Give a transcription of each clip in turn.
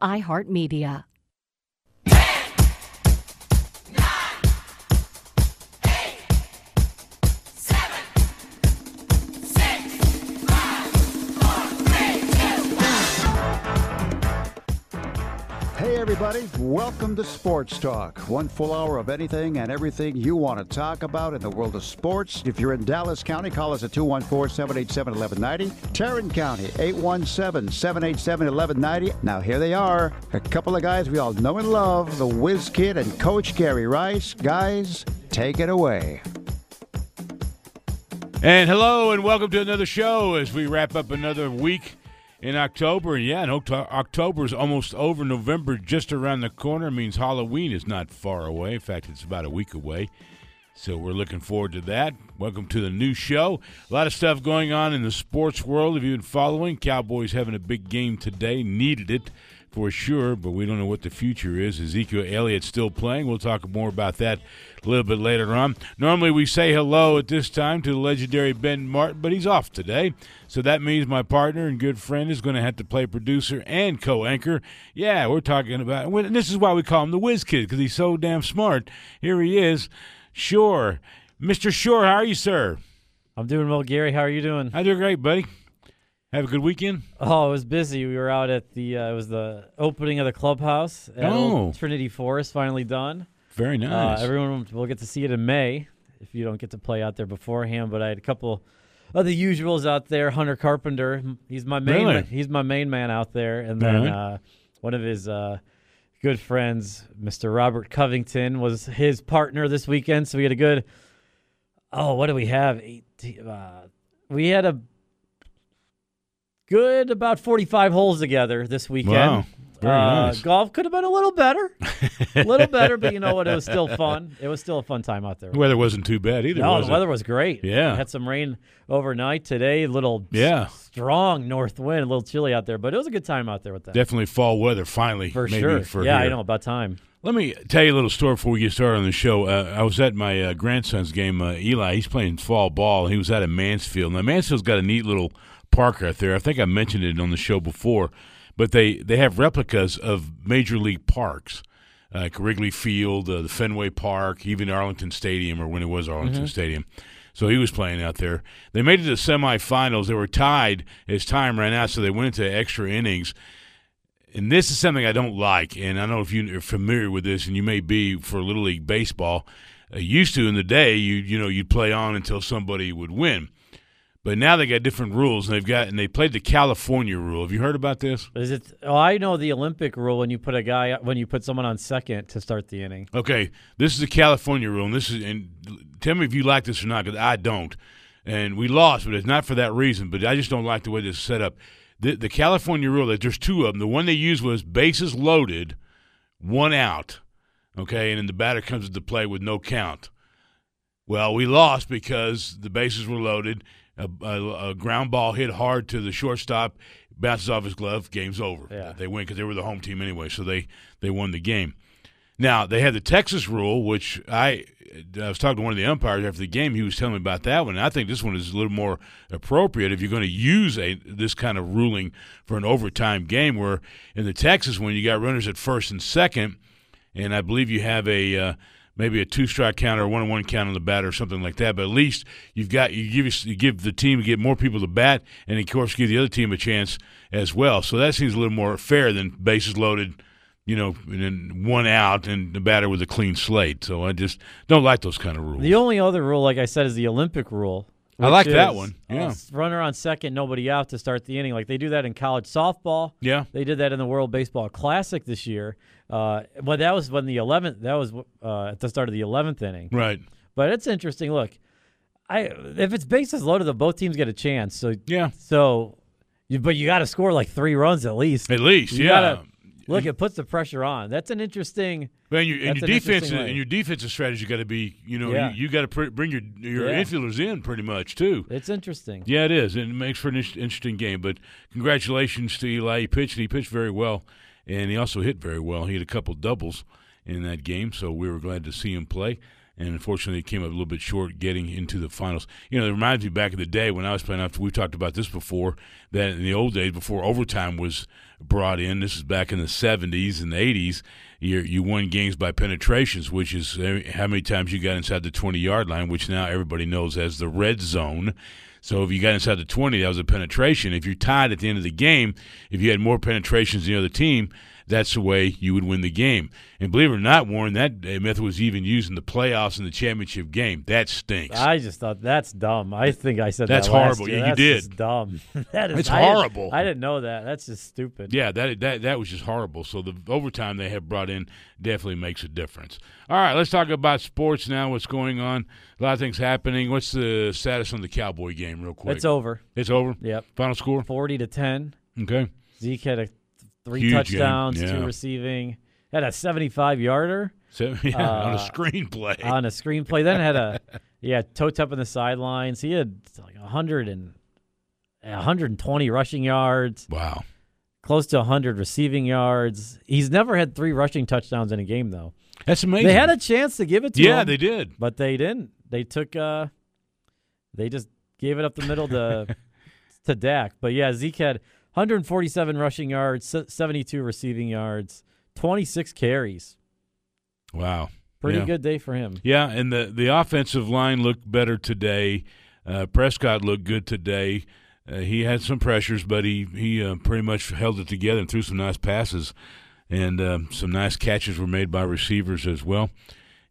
iHeartMedia. Hey, everybody, welcome to Sports Talk. One full hour of anything and everything you want to talk about in the world of sports. If you're in Dallas County, call us at 214 787 1190. Tarrant County, 817 787 1190. Now, here they are a couple of guys we all know and love the Whiz Kid and Coach Gary Rice. Guys, take it away. And hello, and welcome to another show as we wrap up another week in October. Yeah, and October is almost over. November just around the corner means Halloween is not far away. In fact, it's about a week away. So we're looking forward to that. Welcome to the new show. A lot of stuff going on in the sports world. If you've been following, Cowboys having a big game today. Needed it for sure, but we don't know what the future is. Ezekiel Elliott still playing. We'll talk more about that a little bit later on. Normally, we say hello at this time to the legendary Ben Martin, but he's off today. So that means my partner and good friend is going to have to play producer and co anchor. Yeah, we're talking about, and this is why we call him the Whiz Kid, because he's so damn smart. Here he is. Sure. Mr. Shore, how are you, sir? I'm doing well, Gary. How are you doing? I do great, buddy. Have a good weekend. Oh, it was busy. We were out at the uh, it was the opening of the clubhouse at oh. Trinity Forest, finally done. Very Uh, nice. everyone will get to see it in May if you don't get to play out there beforehand. But I had a couple of the usuals out there. Hunter Carpenter, he's my main Really? he's my main man out there, and then Alright. uh, one of his uh, good friends, Mr. Robert Covington, was his partner this weekend. So we had a good. Oh, what do we have? 18, uh, we had a good about 45 holes together this weekend. Wow. Very Uh, nice. Golf could have been a little better, a little better, but you know what? It was still fun. It was still a fun time out there. The weather wasn't too bad either. no, the it? weather was great. Yeah. We had some rain overnight today. A little Yeah. strong north wind, a little chilly out there, but it was a good time out there with that. Definitely fall weather. Finally, for sure. For yeah, here. I know. About time. Let me tell you a little story before we get started on the show. Uh, I was at my uh, grandson's game. Uh, Eli, he's playing fall ball. He was out at Mansfield. Now Mansfield's got a neat little park out there. I think I mentioned it on the show before, but they they have replicas of major league parks, like Wrigley Field, uh, the Fenway Park, even Arlington Stadium, or when it was Arlington Stadium. So he was playing out there. They made it to the semifinals. They were tied as time ran out, so they went into extra innings and this is something I don't like, and I don't know if you're familiar with this, and you may be for Little League Baseball. Uh, used to in the day, you you know you'd play on until somebody would win, but now they got different rules, and they've got and they played the California rule. Have you heard about this? Is it? Oh, I know the Olympic rule when you put a guy when you put someone on second to start the inning. Okay, this is the California rule, and this is and tell me if you like this or not, because I don't. And we lost, but it's not for that reason. But I just don't like the way this is set up. The, the California rule that there's two of them. The one they used was bases loaded, one out. Okay, and then the batter comes into play with no count. Well, we lost because the bases were loaded. A, a, a ground ball hit hard to the shortstop, bounces off his glove. Game's over. Yeah. They win because they were the home team anyway, so they they won the game. Now they had the Texas rule, which I I was talking to one of the umpires after the game. He was telling me about that one. And I think this one is a little more appropriate if you're going to use a this kind of ruling for an overtime game. Where in the Texas one, you got runners at first and second, and I believe you have a uh, maybe a two strike count or a one on one count on the batter or something like that. But at least you've got you give you give the team get more people to bat, and of course give the other team a chance as well. So that seems a little more fair than bases loaded you know, and then one out and the batter with a clean slate. So I just don't like those kind of rules. The only other rule, like I said, is the Olympic rule. I like that one. uh, Yeah. runner on second, nobody out to start the inning. Like they do that in college softball. yeah. They did that in the World Baseball Classic this year. Uh, but that was when the 11th. That was uh, at the start of the 11th inning. Right. But it's interesting. Look, I if it's bases loaded, though, both teams get a chance. So Yeah. so, you, but you got to score like three runs at least. At least, You yeah. gotta- Look, it puts the pressure on. That's an interesting. Man, your, and your an defense and your defensive strategy got to be, you know, Yeah. you, you got to pr- bring your your Yeah. infielders in pretty much too. It's interesting. Yeah, it is, and it makes for an interesting game. But congratulations to Eli. He pitched. He pitched very well, and he also hit very well. He had a couple doubles in that game, so we were glad to see him play. and unfortunately he came up a little bit short getting into the finals. You know, it reminds me back in the day when I was playing. After we've talked about this before, that in the old days before overtime was brought in, this is back in the '70s and the '80s. You you won games by penetrations, which is uh, how many times you got inside the 20 yard line, which now everybody knows as the red zone. So if you got inside the 20, that was a penetration. If you're tied at the end of the game, if you had more penetrations than the other team, that's the way you would win the game. And believe it or not, Warren, that method was even used in the playoffs in the championship game. That stinks. I just thought that's dumb. I think I said that's that horrible. Year. You that's did. Dumb. that is It's didn't- horrible. I didn't know that. That's just stupid. Yeah, that that that was just horrible. So the overtime they have brought in definitely makes a difference. All right, let's talk about sports now. What's going on? A lot of things happening. What's the status on the Cowboy game, real quick? It's over. It's over. Yep. Final score. Forty to ten. Okay. Zeke had a three Huge touchdowns, yeah. two receiving. Had a seventy-five yarder So yeah, on a Uh, screenplay. on a screenplay. Then had a yeah toe tap on the sidelines. He had like hundred and. 120 rushing yards, wow. close to 100 receiving yards. He's never had three rushing touchdowns in a game, though. That's amazing. They had a chance to give it to yeah, him. Yeah, they did. but they didn't. They took uh they just gave it up the middle to to Dak. But yeah, Zeke had 147 rushing yards, 72 receiving yards, 26 carries. Wow. Pretty Yeah. good day for him. Yeah, and the the offensive line looked better today. Uh, Prescott looked good today. Uh, he had some pressures, but he he uh, pretty much held it together and threw some nice passes, and um, some nice catches were made by receivers as well.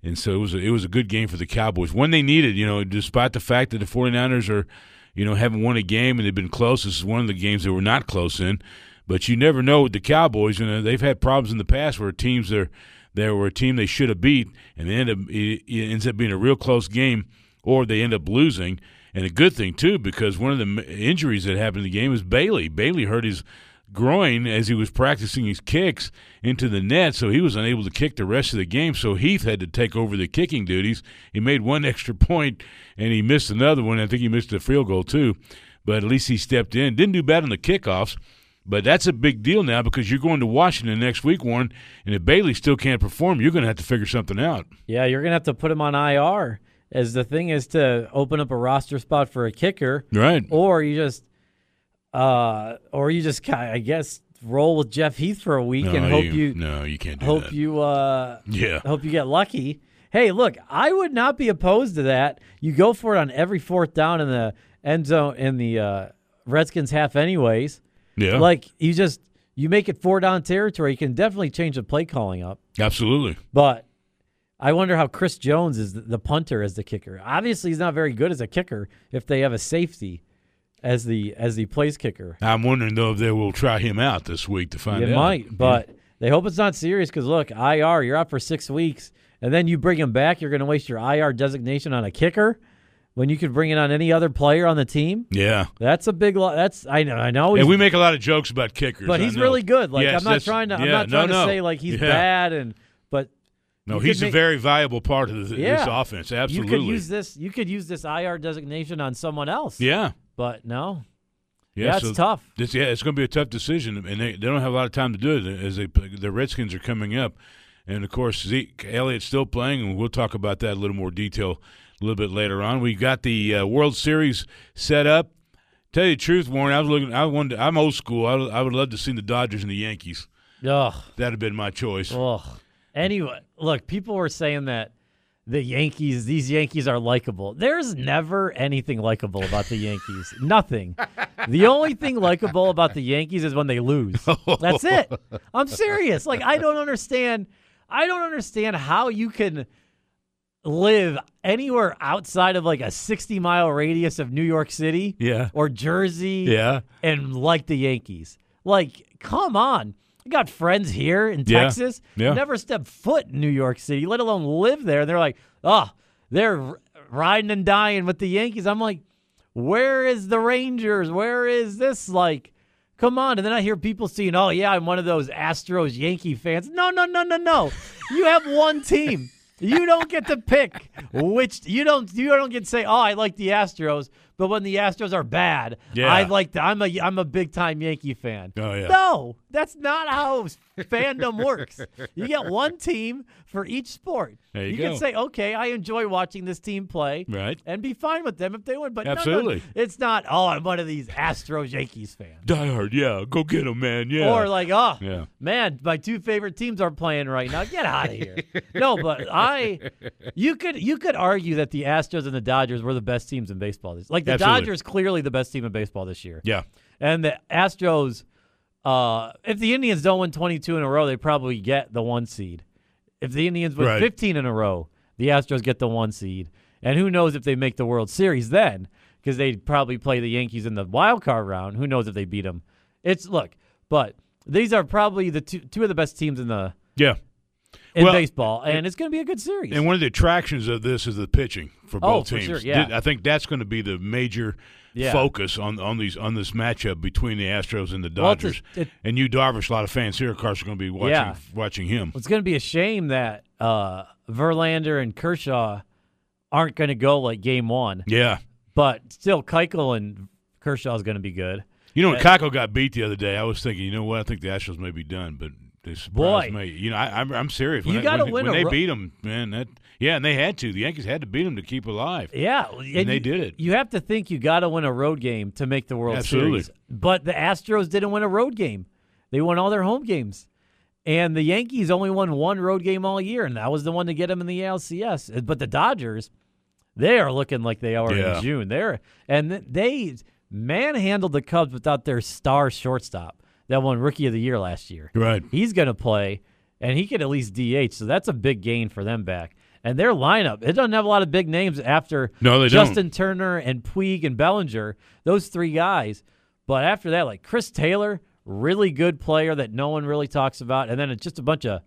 And so it was a, it was a good game for the Cowboys when they needed. You know, despite the fact that the 49ers are, you know, haven't won a game and they've been close. This is one of the games they were not close in. But you never know with the Cowboys. You know, they've had problems in the past where teams are they were a team they should have beat, and they end up it, ends up being a real close game, or they end up losing. And a good thing too, because one of the injuries that happened in the game was Bailey. Bailey hurt his groin as he was practicing his kicks into the net, so he was unable to kick the rest of the game. So Heath had to take over the kicking duties. He made one extra point, and he missed another one. I think he missed a field goal too, but at least he stepped in. Didn't do bad on the kickoffs. But that's a big deal now because you're going to Washington next week, Warren, and if Bailey still can't perform, you're going to have to figure something out. Yeah, you're going to have to put him on IR. As the thing is to open up a roster spot for a kicker, Right. or you just, uh, or you just, I guess, roll with Jeff Heath for a week and hope you, No, you can't do hope that. you, uh, yeah. Hope you get lucky. Hey, look, I would not be opposed to that. You go for it on every fourth down in the end zone in the uh, Redskins half, anyways. Yeah. Like you just you make it four down territory. You can definitely change the play calling up. Absolutely. But I wonder how Chris Jones is the punter as the kicker. Obviously, he's not very good as a kicker. If they have a safety as the as the place kicker, I'm wondering though if they will try him out this week to find it out. might. But they hope it's not serious because look, IR, you're out for six weeks, and then you bring him back. You're going to waste your IR designation on a kicker when you could bring it on any other player on the team. Yeah. That's a big. Lo- that's I know. I know. And we make a lot of jokes about kickers. but he's really good. Like Yes, I'm not trying to. I'm yeah, not no, trying to no. say like he's Yeah. bad and. But No, he's a make- very valuable part of the, Yeah. this offense. Absolutely. you could use this. You could use this IR designation on someone else. yeah. But no. Yeah, Yeah, so it's tough. This, yeah, it's going to be a tough decision, and they, they don't have a lot of time to do it as they the Redskins are coming up, and of course Zeke Elliott's still playing, and we'll talk about that in a little more detail a little bit later on. We got the uh, World Series set up. Tell you the truth, Warren, I was looking. I wanted. I'm old school. I, would- I would love to see the Dodgers and the Yankees. Ugh. That'd have been my choice. Ugh. Anyway, look, people were saying that the Yankees, these Yankees are likable. There's never anything likable about the Yankees. Nothing. The only thing likable about the Yankees is when they lose. That's it. I'm serious. Like I don't understand. I don't understand how you can live anywhere outside of like a 60 mile radius of New York City Yeah. or Jersey Yeah. and like the Yankees. Like, come on. I got friends here in Yeah. Texas. Yeah. Never stepped foot in New York City, let alone live there. And they're like, oh, they're riding and dying with the Yankees. I'm like, where is the Rangers? Where is this? Like, come on. And then I hear people saying, oh, yeah, I'm one of those Astros Yankee fans. No, no, no, no, no. you have one team. You don't get to pick which you don't you don't get to say, "Oh, I like the Astros," but when the Astros are bad, Yeah. I like the, I'm a I'm a big time Yankee fan. Oh, yeah. No, that's not how fandom works. You get one team for each sport. There you can go. say, "Okay, I enjoy watching this team play," Right. and be fine with them if they win. But no, no, Absolutely. it's not. Oh, I'm one of these Astros Yankees fans. Die hard, yeah. Go get them, man. Yeah. Or like, oh, Yeah. man, my two favorite teams are playing right now. Get out of here. no, but I, you could you could argue that the Astros and the Dodgers were the best teams in baseball. This, like the Absolutely. Dodgers, clearly the best team in baseball this year, yeah. and the Astros. Uh, if the Indians don't win 22 in a row, they probably get the one seed. If the Indians win Right. 15 in a row, the Astros get the one seed. And who knows if they make the World Series then? Because they'd probably play the Yankees in the wild card round. Who knows if they beat them? It's look, but these are probably the two two of the best teams in the Yeah. In Well, baseball, and it's going to be a good series. And one of the attractions of this is the pitching for Oh, both for teams. sure, yeah. I think that's going to be the major Yeah. focus on on these on this matchup between the Astros and the Well, Dodgers. it- and you Darvish, a lot of fans here, of course, are going to be watching Yeah. watching him. it's going to be a shame that uh, Verlander and Kershaw aren't going to go like Game One, Yeah. but still, Keuchel and Kershaw is going to be good. You know, when Kako got beat the other day, I was thinking, you know what? I think the Astros may be done, but they surprised Boy. me. You know, I, I'm, I'm serious. When You gotta win when they ro- beat them, man. That yeah, and they had to. The Yankees had to beat them to keep alive. Yeah, and they you- did it. You have to think you got to win a road game to make the World Absolutely. Series. But the Astros didn't win a road game; they won all their home games. And the Yankees only won one road game all year, and that was the one to get them in the ALCS. Uh, but the Dodgers, they are looking like they are Yeah. in June. They're and they manhandled the Cubs without their star shortstop that won Rookie of the Year last year. Right. He's going to play, and he could at least DH, so that's a big gain for them back. And their lineup, it doesn't have a lot of big names after No, they don't. Justin Turner and Puig and Bellinger, those three guys. But after that, like Chris Taylor, really good player that no one really talks about, and then it's just a bunch of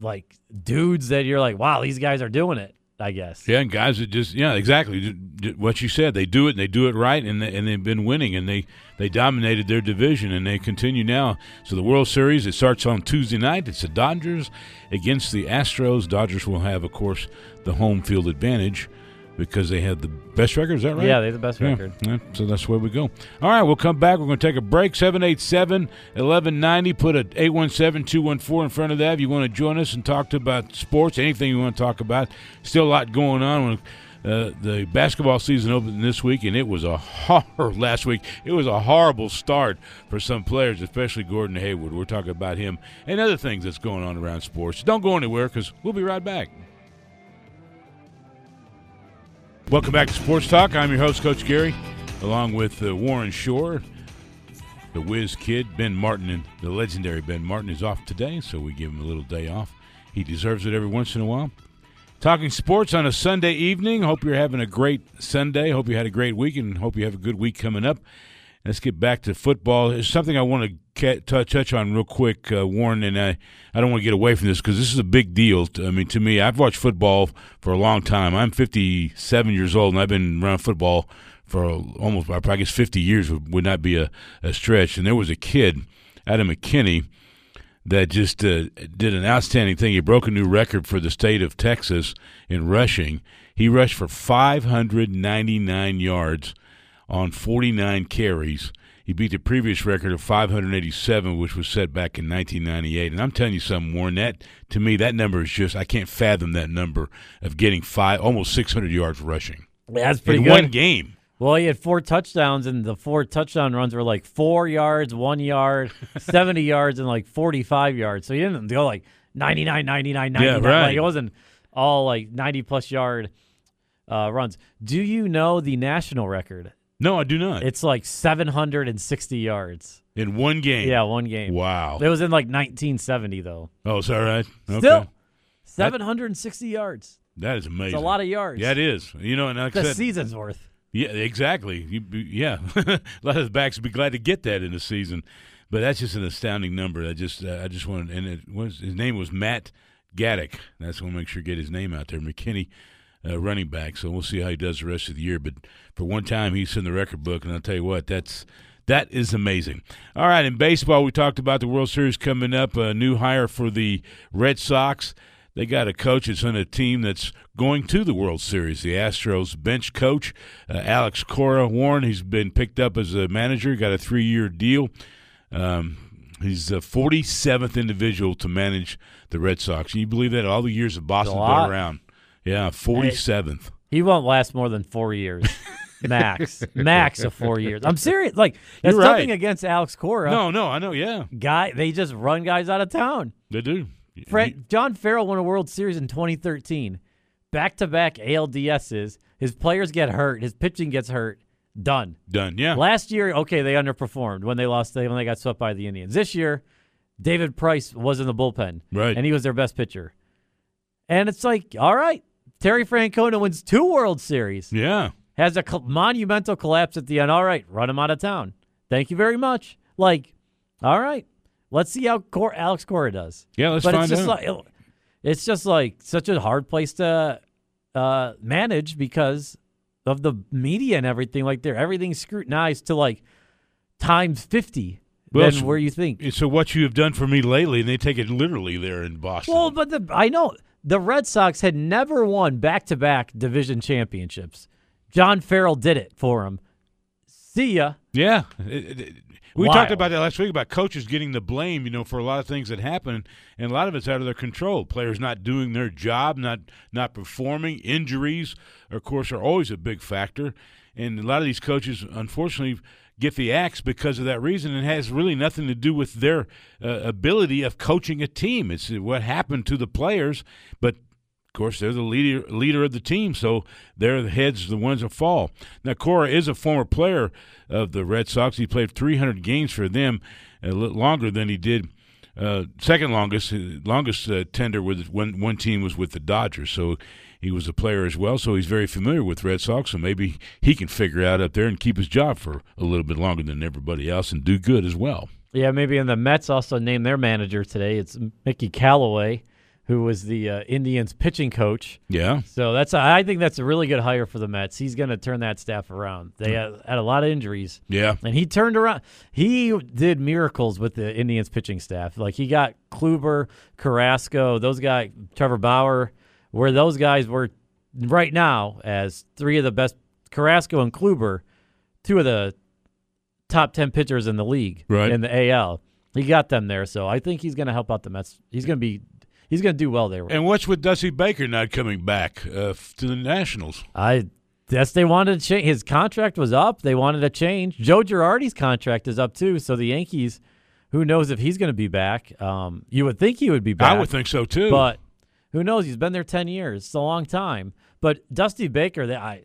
like dudes that you're like, wow, these guys are doing it. I guess. Yeah, and guys that just yeah, exactly what you said. They do it, and they do it right, and they, and they've been winning, and they they dominated their division, and they continue now. So the World Series it starts on Tuesday night. It's the Dodgers against the Astros. Dodgers will have, of course, the home field advantage because they had the best record. Is that right? Yeah, they have the best Yeah, record. yeah, so that's where we go. All right, we'll come back. We're going to take a break. 787 1190. Put a 817 214 in front of that if you want to join us and talk to about sports, anything you want to talk about. Still a lot going on. Uh, the basketball season opened this week, and it was a horror last week. It was a horrible start for some players, especially Gordon Hayward. We're talking about him and other things that's going on around sports. Don't go anywhere because we'll be right back. Welcome back to Sports Talk. I'm your host, Coach Gary, along with uh, Warren Shore, the whiz kid, Ben Martin, and the legendary Ben Martin is off today, so we give him a little day off. He deserves it every once in a while. Talking sports on a Sunday evening. Hope you're having a great Sunday. Hope you had a great week, and hope you have a good week coming up. Let's get back to football. There's something I want to touch on real quick, uh, Warren, and I, I don't want to get away from this because this is a big deal. To, I mean, to me, I've watched football for a long time. I'm 57 years old, and I've been around football for almost, I guess, 50 years would, would not be a, a stretch. And there was a kid, Adam McKinney, that just uh, did an outstanding thing. He broke a new record for the state of Texas in rushing. He rushed for 599 yards on 49 carries. He beat the previous record of 587, which was set back in 1998. And I'm telling you something, Warren. That to me, that number is just I can't fathom that number of getting five, almost 600 yards rushing That's pretty in good. one game. Well, he had four touchdowns, and the four touchdown runs were like four yards, one yard, 70 yards, and like 45 yards. So he didn't go like 99, 99, 99. Yeah, right. Like, it wasn't all like 90 plus yard uh, runs. Do you know the national record? No, I do not. It's like 760 yards. in one game. Yeah, one game. Wow. It was in like 1970, though. Oh, is that right? Okay. Still, 760 yards. that is amazing. It's a lot of yards. Yeah, it is. You know, and like I the said, season's worth. Yeah, exactly. You, yeah, a lot of the backs would be glad to get that in the season, but that's just an astounding number. I just, uh, I just wanted, and it was his name was Matt Gaddick. That's want to make sure get his name out there, McKinney, uh, running back. So we'll see how he does the rest of the year. But for one time, he's in the record book, and I'll tell you what, that's that is amazing. All right, in baseball, we talked about the World Series coming up. A new hire for the Red Sox. they got a coach that's on a team that's going to the World Series. The Astros bench coach, uh, Alex Cora Warren, he's been picked up as a manager, got a three year deal. Um, he's the 47th individual to manage the Red Sox. Can you believe that? All the years of Boston's been around. Yeah, 47th. He won't last more than four years. Max, max of four years. I'm serious. Like that's You're right. nothing against Alex Cora. No, no, I know. Yeah, guy, they just run guys out of town. they do. Fred, John Farrell won a World Series in 2013. Back to back ALDSs. His players get hurt. His pitching gets hurt. Done. Done. Yeah. Last year, okay, they underperformed when they lost. When they got swept by the Indians. This year, David Price was in the bullpen, Right. and he was their best pitcher. And it's like, all right, Terry Francona wins two World Series, yeah. has a monumental collapse at the end. All right, run him out of town. Thank you very much. Like, all right, let's see how Cor- Alex Cora does. Yeah, let's but find it's just out. like it's just like such a hard place to uh, manage because of the media and everything. Like there, everything scrutinized to like times fifty Well, than so- where you think. so what you have done for me lately, and they take it literally there in Boston. Well, but the I know the Red Sox had never won back to back division championships. John Farrell did it for them. See ya. Yeah. It- it- we Wild. talked about that last week about coaches getting the blame, you know, for a lot of things that happen, and a lot of it's out of their control. Players not doing their job, not not performing, injuries, of course, are always a big factor. And a lot of these coaches, unfortunately, get the axe because of that reason, and has really nothing to do with their uh, ability of coaching a team. It's what happened to the players, but of course, they're the leader leader of the team, so they're the heads, the ones that fall. Now, Cora is a former player of the Red Sox. He played 300 games for them, a little longer than he did. Uh, second longest, uh, longest uh, tender with one one team was with the Dodgers. So he was a player as well. So he's very familiar with Red Sox. So maybe he can figure out up there and keep his job for a little bit longer than everybody else and do good as well. Yeah, maybe. And the Mets also named their manager today. It's Mickey Callaway, who was the uh, Indians pitching coach. Yeah, So that's I think that's a really good hire for the Mets. He's going to turn that staff around. They had, had a lot of injuries, yeah, and he turned around. He did miracles with the Indians pitching staff. Like he got Kluber, Carrasco, those guys, Trevor Bauer, where those guys were right now as three of the best. Carrasco and Kluber, two of the top ten pitchers in the league Right. in the AL. He got them there, so I think he's going to help out the Mets. He's going to be. He's going to do well there. And what's with Dusty Baker not coming back uh, to the Nationals? I guess they wanted to change. His contract was up. They wanted to change. Joe Girardi's contract is up too. So the Yankees, who knows if he's going to be back? Um, you would think he would be back. I would think so too. but who knows? He's been there ten years. It's a long time. But Dusty Baker, they, I,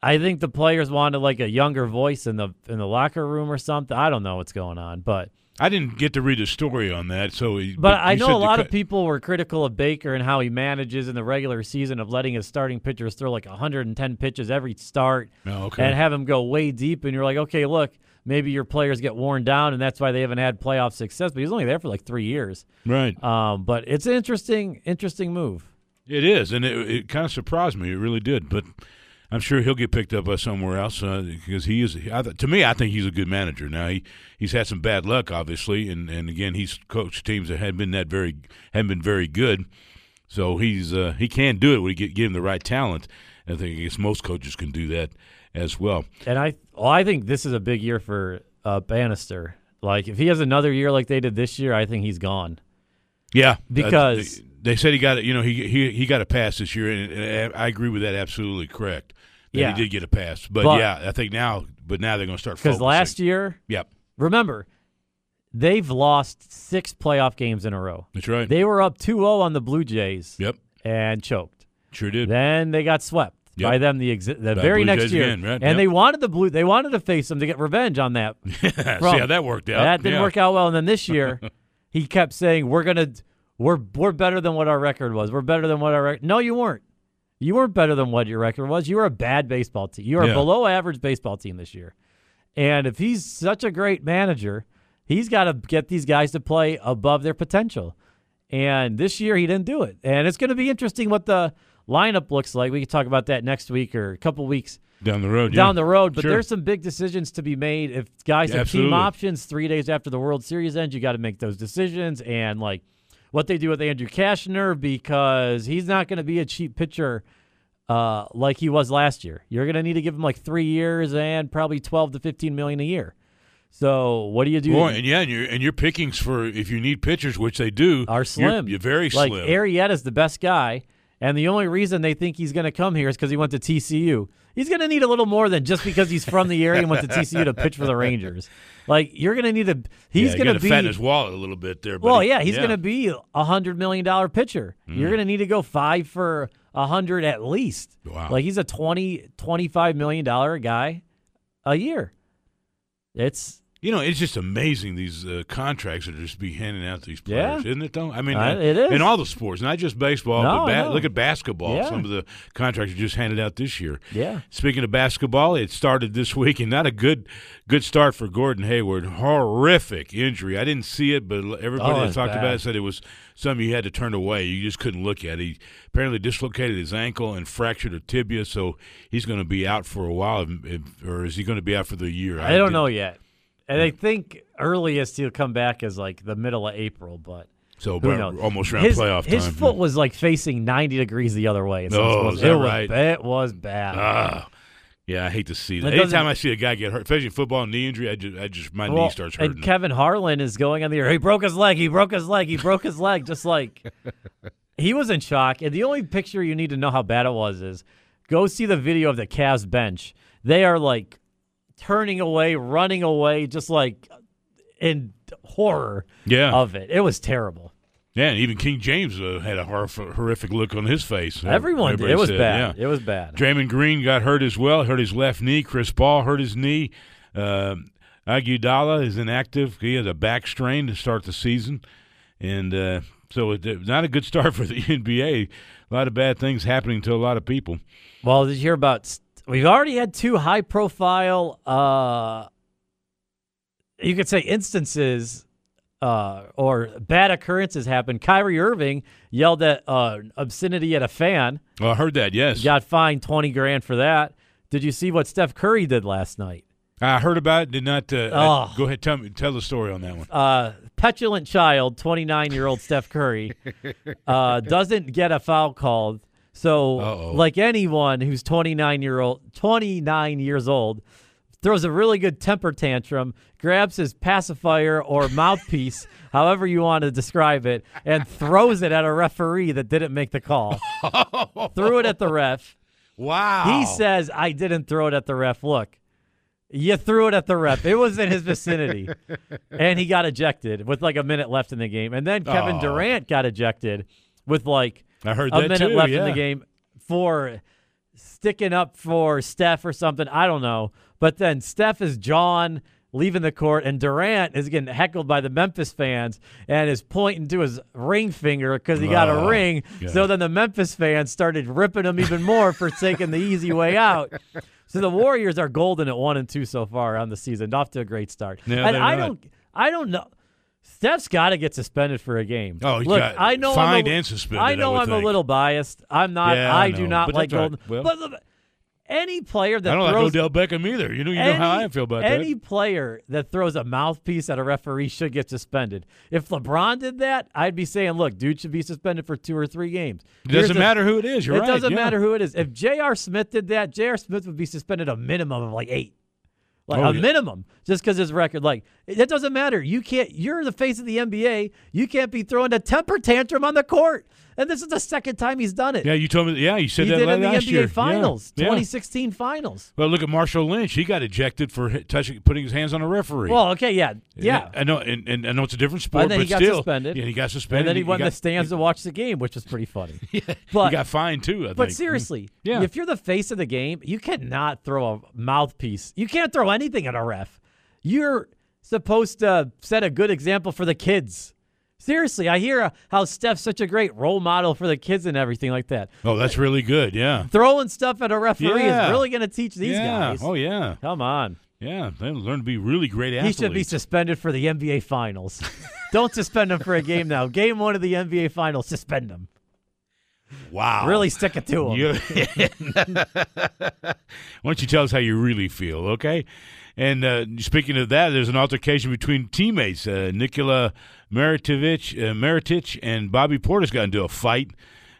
I think the players wanted like a younger voice in the in the locker room or something. I don't know what's going on, but I didn't get to read the story on that. So, he- But I you know a lot co- of people were critical of Baker and how he manages in the regular season of letting his starting pitchers throw like 110 pitches every start Oh, okay. and have him go way deep. And you're like, okay, look, maybe your players get worn down and that's why they haven't had playoff success. But he's only there for like three years. right. Um, but it's an interesting, interesting move. It is, and it, it kind of surprised me. It really did. But I'm sure he'll get picked up by somewhere else uh, because he is. I, th- to me, I think he's a good manager. Now he he's had some bad luck, obviously, and, and again he's coached teams that hadn't been that very haven't been very good. So he's uh, he can do it when you get give him the right talent. I think I guess most coaches can do that as well. And I, well, I think this is a big year for uh, Banister. Like if he has another year like they did this year, I think he's gone. Yeah, uh, Because- they, said he got it. You know, he he he got a pass this year, and, and I agree with that. Absolutely correct. That Yeah. he did get a pass, but, But- yeah, I think now, but now they're going to start Because last year, Yep, remember, they've lost six playoff games in a row. that's right. They were up 2-0 on the Blue Jays yep, and choked. sure did. Then they got swept Yep. by them the exi- the By very Blue next Jays year, again, right, and yep. they wanted the blue. They wanted to face them to get revenge on that. See how that worked out. That didn't Yeah. work out well. And then this year, he kept saying, "We're gonna, we're we're better than what our record was. We're better than what our record." No, you weren't. You weren't better than what your record was. You were a bad baseball team. You were Yeah. a below average baseball team this year. And if he's such a great manager, he's got to get these guys to play above their potential. And this year he didn't do it. And it's going to be interesting what the lineup looks like. We can talk about that next week or a couple weeks down the road. down yeah. the road. But Sure. there's some big decisions to be made. If guys have Absolutely. team options three days after the World Series ends, you got to make those decisions. And like, what they do with Andrew Cashner because he's not going to be a cheap pitcher uh, like he was last year. You're going to need to give him like three years and probably 12 to 15 million a year. So what do you do? Well, and yeah, and your and your pickings for if you need pitchers, which they do, are you're- slim. You're, very like slim. Arrieta's the best guy, and the only reason they think he's going to come here is because he went to TCU. He's going to need a little more than just because he's from the area and went to TCU to pitch for the Rangers. Like you're going to need a. He's yeah, going to to be. fatten his wallet a little bit there. But well, yeah, he's going to be a hundred million dollar pitcher. You're mm. going to need to go five for a hundred at least. Wow. Like he's a 20 25 million dollar guy a year. It's You know, it's just amazing these uh, contracts that are just be handing out to these players, Yeah. isn't it? Though I mean, Uh, it is. in all the sports, not just baseball, No, but ba- no. look at basketball. Yeah. Some of the contracts are just handed out this year. yeah. Speaking of basketball, it started this week, and not a good good start for Gordon Hayward. Horrific injury. I didn't see it, but everybody Oh, that talked bad. about it said it was something you had to turn away. You just couldn't look at. He apparently dislocated his ankle and fractured a tibia, so he's going to be out for a while, or is he going to be out for the year? I don't did- know yet. And I think earliest he'll come back is like the middle of April, but So, who knows? almost around his, playoff His time. foot was like facing 90 degrees the other way. So Oh, it was, is that it was. It was bad. Ah, yeah, I hate to see that. Anytime I see a guy get hurt, especially football knee injury, I just, I just my Well, knee starts hurting. and Kevin Harlan is going on the air. He broke his leg. He broke his leg. He broke his leg. Just like he was in shock. And the only picture you need to know how bad it was is go see the video of the Cavs bench. They are like turning away, running away, just like in horror yeah, of it. It was terrible. yeah, and even King James uh, had a horrif- horrific look on his face. Everyone did. It was said, bad. Yeah. It was bad. Draymond Green got hurt as well. Hurt his left knee. Chris Paul hurt his knee. Iguodala is inactive. He has a back strain to start the season, and uh, so it, it- not a good start for the NBA. A lot of bad things happening to a lot of people. Well, did you hear about? We've already had two high-profile, uh, you could say, instances uh, or bad occurrences happen. Kyrie Irving yelled at uh, obscenity at a fan, Well, I heard that. Yes, got fined twenty grand for that. Did you see what Steph Curry did last night? I heard about it. Did not. Uh, Oh. go ahead. Tell me. Tell the story on that one. uh, petulant child, 29 year old Steph Curry, uh, doesn't get a foul called. So, Uh-oh. like anyone who's 29 year old, 29 years old, throws a really good temper tantrum, grabs his pacifier or mouthpiece, however you want to describe it, and throws it at a referee that didn't make the call. Threw it at the ref. Wow. He says, I didn't throw it at the ref. Look, you threw it at the ref. It was in his vicinity. and he got ejected with like a minute left in the game. And then Kevin Oh. Durant got ejected with like I heard a that minute too. left yeah. in the game for sticking up for Steph or something. I don't know. But then Steph is John leaving the court, and Durant is getting heckled by the Memphis fans and is pointing to his ring finger because he got a Oh, ring. God. So then the Memphis fans started ripping him even more for taking the easy way out. So the Warriors are golden at one and two so far on the season, off to a great start. Yeah, and I not. don't, I don't know. Steph's got to get suspended for a game. Oh, look, got I know fined I'm a, and suspended, I I know would I'm a little biased. I'm not. Yeah, I I do not but like all right. golden. Well- but look, any player that I don't like throws Odell Beckham either. You know, you know how I feel about any that. player that throws a mouthpiece at a referee should get suspended. If LeBron did that, I'd be saying, look, dude should be suspended for two or three games. It Here's doesn't the- matter who it is. You're it right. It doesn't yeah. matter who it is. If J.R. Smith did that, J.R. Smith would be suspended a minimum of like eight. Like Oh, a yeah. minimum, just because his record. Like it it doesn't matter. You can't. You're the face of the NBA. You can't be throwing a temper tantrum on the court. And this is the second time he's done it. Yeah, you told me. Yeah, you said he that did in the NBA year. Finals, yeah. 2016 Finals. Well, look at Marshawn Lynch. He got ejected for touching, putting his hands on a referee. Well, okay, yeah, yeah. I know, and, and I know it's a different sport, And then but he got still, suspended. Yeah, he got suspended. And then he went in got, the stands to watch the game, which was pretty funny. He But he got fined too. I but hmm. seriously, Yeah. if you're the face of the game, you cannot throw a mouthpiece. You can't throw anything at a ref. You're supposed to set a good example for the kids. Seriously, I hear how Steph's such a great role model for the kids and everything like that. Oh, that's really good. Yeah. Throwing stuff at a referee Yeah. is really going to teach these yeah. guys. Oh, yeah. Come on. Yeah. They learn to be really great athletes. He should be suspended for the NBA Finals. Don't suspend him for a game now. Game one of the NBA Finals, suspend him. wow. Really stick it to him. Why don't you tell us how you really feel, okay? And uh, speaking of that, there's an altercation between teammates. Uh, Nikola Maritovich, uh, Mirotic and Bobby Portis got into a fight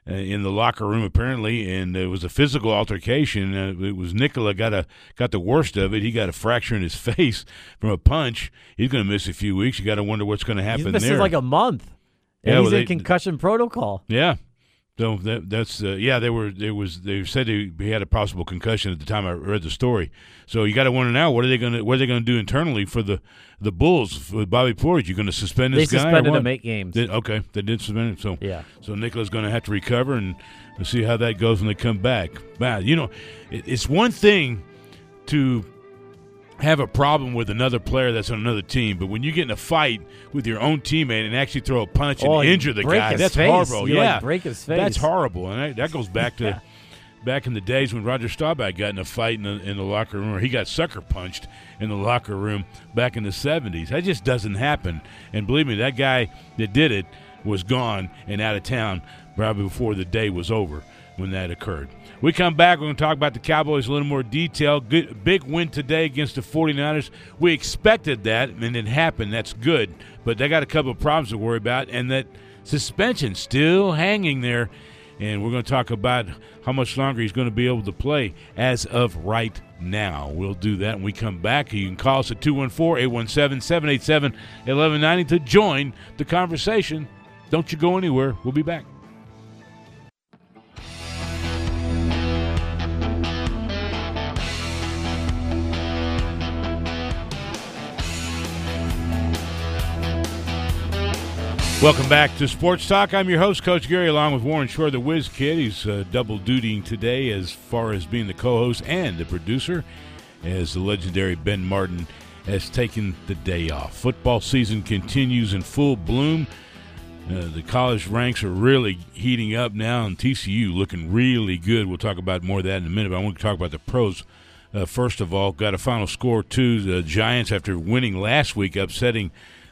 uh, in the locker room apparently, and it was a physical altercation. Uh, it was Nikola got a got the worst of it. He got a fracture in his face from a punch. He's going to miss a few weeks. You got to wonder what's going to happen He's missing there. like a month. And Yeah, he's well, in they- concussion protocol. yeah. So that, that's uh, yeah. They were there was they said he, he had a possible concussion at the time I read the story. So you got to wonder now what are they going to what are they going to do internally for the the Bulls with Bobby Portis? You going to suspend They this guy? or suspended him eight games. Did- okay, they did suspend him. So Yeah. So Nikola's going to have to recover and we'll see how that goes when they come back. Man, you know, it, it's one thing to have a problem with another player that's on another team, but when you get in a fight with your own teammate and actually throw a punch and Oh, you injure the guy, that's face. horrible. You, like, yeah, break his face. That's horrible, and that, that goes back to. Back in the days when Roger Staubach got in a fight in the, in the locker room, or he got sucker punched in the locker room back in the 70s. That just doesn't happen. And believe me, that guy that did it was gone and out of town probably before the day was over when that occurred. We come back, we're going to talk about the Cowboys a little more detail. Good, big win today against the 49ers. We expected that, and it happened. That's good. But they got a couple of problems to worry about, and that suspension still hanging there. And we're going to talk about how much longer he's going to be able to play as of right now. We'll do that when we come back. You can call us at 214 817 787 1190 to join the conversation. Don't you go anywhere. We'll be back. Welcome back to Sports Talk. I'm your host, Coach Gary, along with Warren Shore, the Whiz Kid. He's uh, double dutying today as far as being the co host and the producer, as the legendary Ben Martin has taken the day off. Football season continues in full bloom. Uh, the college ranks are really heating up now, and TCU looking really good. We'll talk about more of that in a minute, but I want to talk about the pros. Uh, first of all, got a final score too. The Giants, after winning last week, upsetting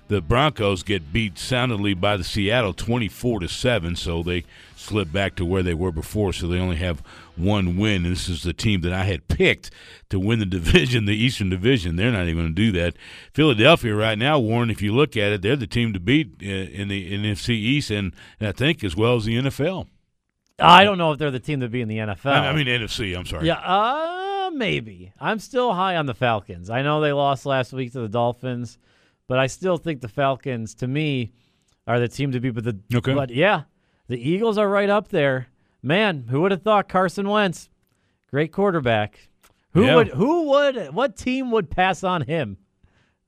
the Broncos, get beat soundly by the Seattle twenty-four to seven. So they slip back to where they were before. So they only have one win. And this is the team that I had picked to win the division, the Eastern Division. They're not even going to do that. Philadelphia right now, Warren. If you look at it, they're the team to beat uh, in the NFC East, and, and I think as well as the NFL. I don't know if they're the team to be in the NFL. I, I mean NFC. I'm sorry. yeah, uh, maybe. I'm still high on the Falcons. I know they lost last week to the Dolphins, but I still think the Falcons, to me, are the team to be. But the Okay. but yeah, the Eagles are right up there. Man, who would have thought Carson Wentz, great quarterback. Who Yeah. would? Who would? What team would pass on him?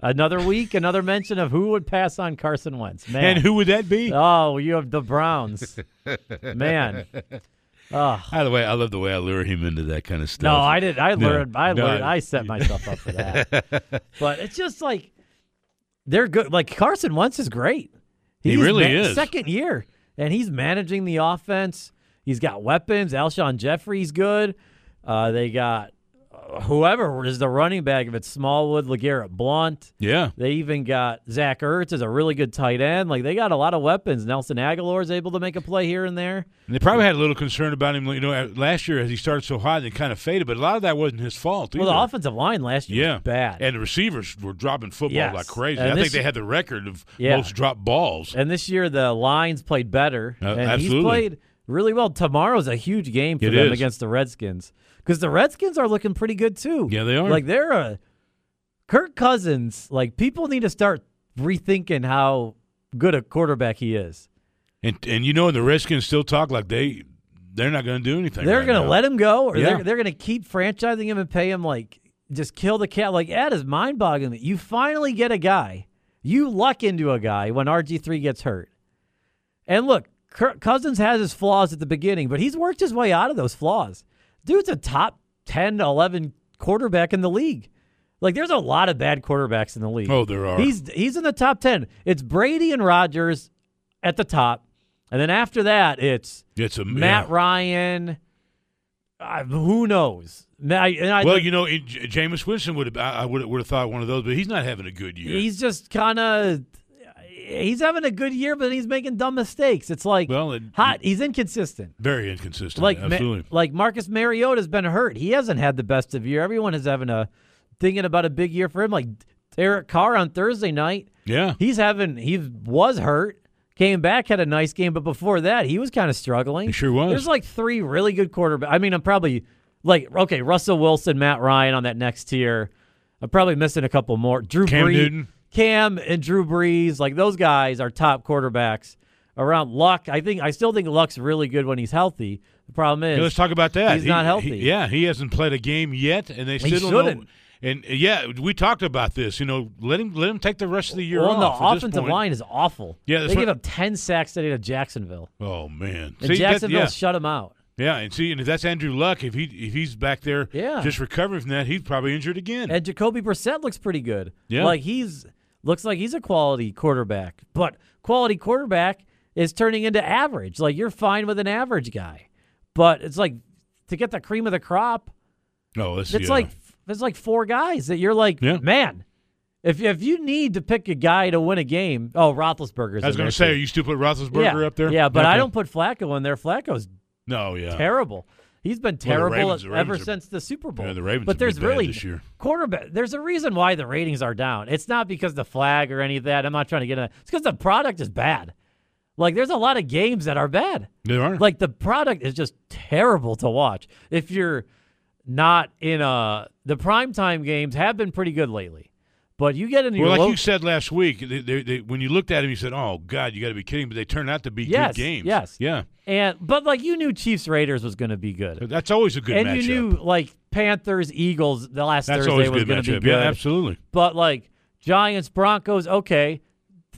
Another week, another mention of who would pass on Carson Wentz. Man, And who would that be? Oh, you have the Browns. Man. Oh. By the way, I love the way I lure him into that kind of stuff. No, I did. I No, learned. I no. learned. I set myself up for that. but it's just like they're good. Like Carson Wentz is great. He He's really ma- is. Second year, and he's managing the offense. He's got weapons. Alshon Jeffery's good. Uh, they got whoever is the running back. If it's Smallwood, LeGarrette Blount. Yeah. They even got Zach Ertz as a really good tight end. Like they got a lot of weapons. Nelson Agholor is able to make a play here and there. And they probably had a little concern about him. You know, last year as he started so hot, it kind of faded. But a lot of that wasn't his fault. Well, the offensive line last year yeah, was bad. and the receivers were dropping football Yes. like crazy. And I think they had the record of Yeah. most dropped balls. And this year the lines played better, Uh, and absolutely. he's played really well. Tomorrow's a huge game for It them is. against the Redskins because the Redskins are looking pretty good too. Yeah, they are. Like they're a Kirk Cousins. Like people need to start rethinking how good a quarterback he is. And and you know, the Redskins still talk like they they're not going to do anything. They're right going to let him go, or Yeah. they're they're going to keep franchising him and pay him like just kill the cat. Like that is mind boggling. You finally get a guy, you luck into a guy when RG three gets hurt, and look, Kirk Cousins has his flaws at the beginning, but he's worked his way out of those flaws. Dude's a top 10 to 11 quarterback in the league. Like there's a lot of bad quarterbacks in the league. Oh, there are. He's he's in the top 10. It's Brady and Rodgers at the top. And then after that, it's It's a Matt yeah. Ryan. Uh, who knows? I- and I Well, you know, it, J- Jameis Winston would have. I would would have thought one of those, but he's not having a good year. he's just kind of he's having a good year, but he's making dumb mistakes. It's like Well, it- hot. He's inconsistent. very inconsistent. Like Ma- absolutely. like Marcus Mariota's been hurt. He hasn't had the best of year. Everyone is having a thinking about a big year for him. Like Derek Carr on Thursday night, Yeah. he's having he was hurt, came back, had a nice game, but before that, he was kind of struggling. He sure was. There's like three really good quarterbacks. I mean, I'm probably like okay, Russell Wilson, Matt Ryan on that next tier. I'm probably missing a couple more. Drew Cam Brees, Newton. Cam and Drew Brees, like those guys are top quarterbacks. Around Luck, I think I still think Luck's really good when he's healthy. The problem is Yeah, let's talk about that. he's He- not he- healthy. yeah, he hasn't played a game yet, and they He still don't know. shouldn't. And yeah, we talked about this. You know, let him let him take the rest of the year well, off. the offensive line is awful. Yeah, they give what- up ten sacks today to Jacksonville, Oh man, and See, that- Jacksonville yeah. shut him out. Yeah, and see, and if that's Andrew Luck, if he if he's back there, Yeah. just recovering from that, he's probably injured again. And Jacoby Brissett looks pretty good. Yeah. like he's looks like he's a quality quarterback, but quality quarterback is turning into average. Like you're fine with an average guy, but it's like to get the cream of the crop. Oh, no, it's It's yeah. like there's like four guys that you're like, Yeah. man. If if you need to pick a guy to win a game, oh Roethlisberger's. I was going to say, are you still put Roethlisberger yeah, up there? Yeah, but I don't put Flacco in there. Flacco's No, yeah, terrible. He's been Well, terrible Ravens- ever Ravens are- since the Super Bowl. Yeah, the Ravens but there's really this year. quarterback. There's a reason why the ratings are down. It's not because the flag or any of that. I'm not trying to get into. It's because the product is bad. Like there's a lot of games that are bad. There are. Like the product is just terrible to watch. If you're not in a the primetime games have been pretty good lately, but you get into well, like lo- you said last week, they, they, they, when you looked at him, you said, "Oh God, you got to be kidding!" But they turned out to be Yes, good games. yes. yeah, and but like you knew Chiefs Raiders was going to be good. that's always a good and matchup. you knew like Panthers Eagles the last that's Thursday was going to be good. Yeah, absolutely. But like Giants Broncos, okay,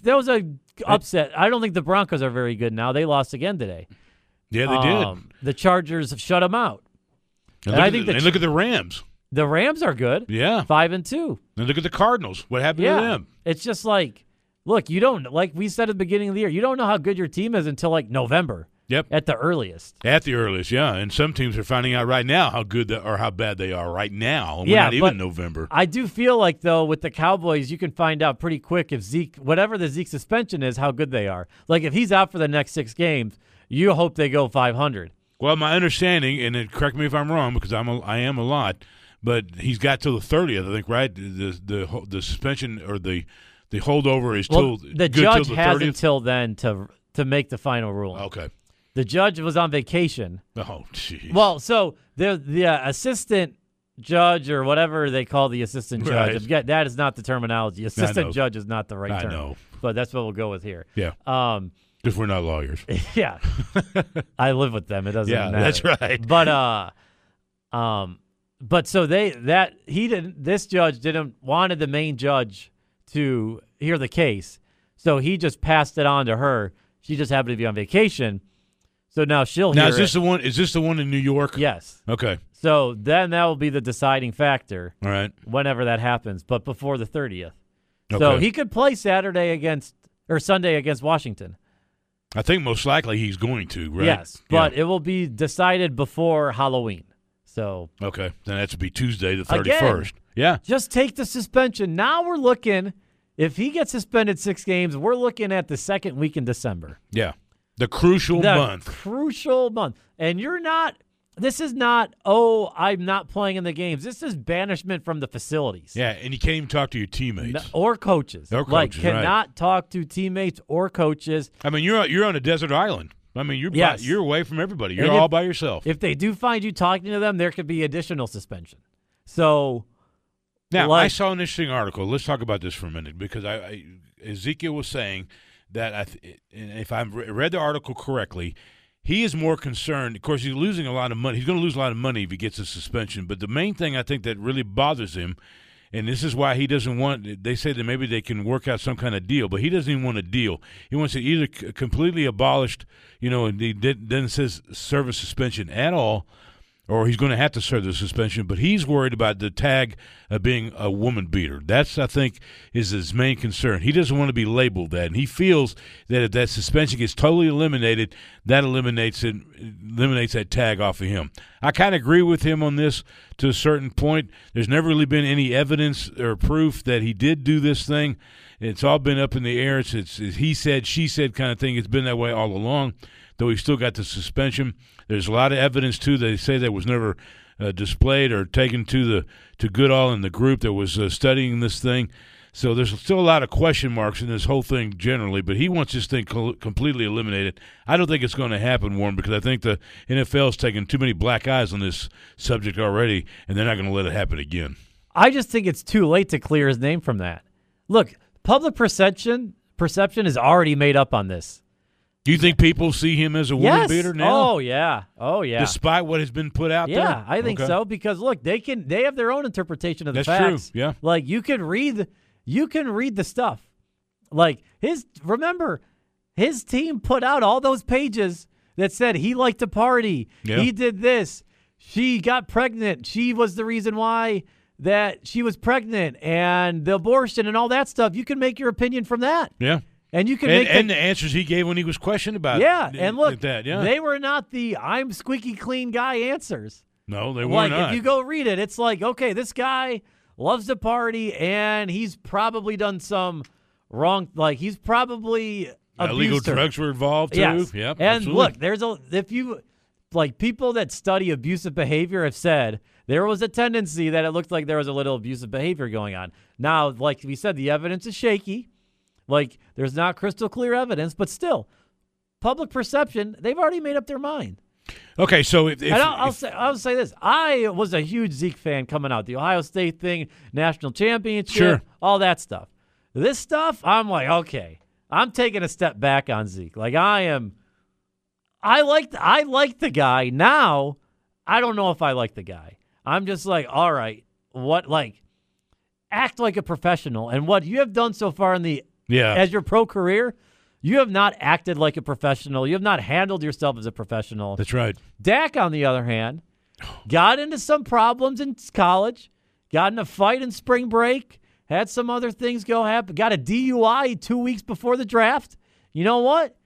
that was a upset. I don't think the Broncos are very good now. They lost again today. Yeah, they Um, The Chargers have shut them out. And, and I at think the, the and look at the Rams. The Rams are good, Yeah, five and two. and look at the Cardinals. What happened Yeah, to them? it's just like, look, you don't like we said at the beginning of the year. You don't know how good your team is until like November Yep, at the earliest. at the earliest. Yeah, and some teams are finding out right now how good the, or how bad they are right now. We're Yeah, not even November. I do feel like though with the Cowboys, you can find out pretty quick if Zeke, whatever the Zeke suspension is, how good they are. Like if he's out for the next six games, you hope they go 500. Well, my understanding, and correct me if I'm wrong, because I'm a, I am a lot, but he's got till the 30th, I think, right? The the the, the suspension or the the holdover is Well, till the good judge till the has 30th. until then to to make the final ruling. Okay. The judge was on vacation. Oh, jeez. Well, so the the uh, assistant judge or whatever they call the assistant judge. Right. That is not the terminology. Assistant judge is not the right I term. know. But that's what we'll go with here. Yeah, Um, because we're not lawyers. yeah, I live with them. It doesn't Yeah, matter. that's right. But uh, um, but so they that he didn't. This judge didn't wanted the main judge to hear the case, so he just passed it on to her. She just happened to be on vacation, so now she'll Now, hear is this it. the one? Is this the one in New York? yes. Okay. So then that will be the deciding factor All right. whenever that happens, but before the thirtieth. So he could play Saturday against or Sunday against Washington. I think most likely he's going to. Right. Yes, but Yeah. it will be decided before Halloween. So okay. Then that should be Tuesday the thirty first. Yeah. just take the suspension. Now we're looking. If he gets suspended six games, we're looking at the second week in December. Yeah. The crucial The month. crucial month, and you're not. This is not. Oh, I'm not playing in the games. This is banishment from the facilities. Yeah, and you can't even talk to your teammates. No- or coaches. Or like coaches, right. cannot talk to teammates or coaches. I mean, you're you're on a desert island. I mean, you're by- you're away from everybody. You're And all if- by yourself. If they do find you talking to them, there could be additional suspension. So Now, I saw an interesting article. Let's talk about this for a minute because I, I Ezekiel was saying that I, th- if I read the article correctly, he is more concerned. Of course, he's losing a lot of money. He's going to lose a lot of money if he gets a suspension. But the main thing I think that really bothers him, and this is why he doesn't want. They say that maybe they can work out some kind of deal, but he doesn't even want a deal. He wants it either completely abolished, you know, and he did, doesn't says service suspension at all, or he's going to have to serve the suspension. But he's worried about the tag of being a woman beater. That's, I think, is his main concern. He doesn't want to be labeled that, and he feels that if that suspension gets totally eliminated, that eliminates it, eliminates that tag off of him. I kind of agree with him on this to a certain point. There's never really been any evidence or proof that he did do this thing. It's all been up in the air. It's, it's, it's he said, she said kind of thing. It's been that way all along though he still got the suspension. There's a lot of evidence too they say that was never uh, displayed or taken to the to Goodell and the group that was uh, studying this thing. So there's still a lot of question marks in this whole thing generally, but he wants this thing co- completely eliminated. I don't think it's going to happen, Warren, because I think the NFL's taken too many black eyes on this subject already, and they're not going to let it happen again. I just think it's too late to clear his name from that. Look, public perception perception is already made up on this. Do you think people see him as a woman yes. beater now? Oh yeah. Oh yeah. Despite what has been put out there? Yeah, I think Okay. so because look, they can they have their own interpretation of the That's true, facts. yeah. Like you can read you can read the stuff. Like his remember his team put out all those pages that said he liked to party. Yeah. He did this. She got pregnant. She was the reason why that she was pregnant and the abortion and all that stuff. You can make your opinion from that. Yeah. And you can And, make the- and the answers he gave when he was questioned about yeah, it, and like look, that. Yeah. they were not the I'm squeaky clean guy answers. no, they were Like not. if you go read it, it's like okay, this guy loves to party and he's probably done some wrong. Like he's probably Illegal her. drugs were involved too. Yes. Yep. and absolutely. look, there's a if you like people that study abusive behavior have said there was a tendency that it looked like there was a little abusive behavior going on. Now, like we said, the evidence is shaky. Like there's not crystal clear evidence, but still, public perception they've already made up their mind. Okay, so if, if, And I'll, I'll say I'll say this: I was a huge Zeke fan coming out. The Ohio State thing, national championship, Sure. all that stuff. This stuff, I'm like, okay, I'm taking a step back on Zeke. Like I am, I like I like the guy now. I don't know if I like the guy. I'm just like, all right, what like act like a professional. And what you have done so far in the yeah, as your pro career, you have not acted like a professional. You have not handled yourself as a professional. that's right. Dak, on the other hand, got into some problems in college, got in a fight in spring break, had some other things go happen, got a DUI two weeks before the draft. You know what?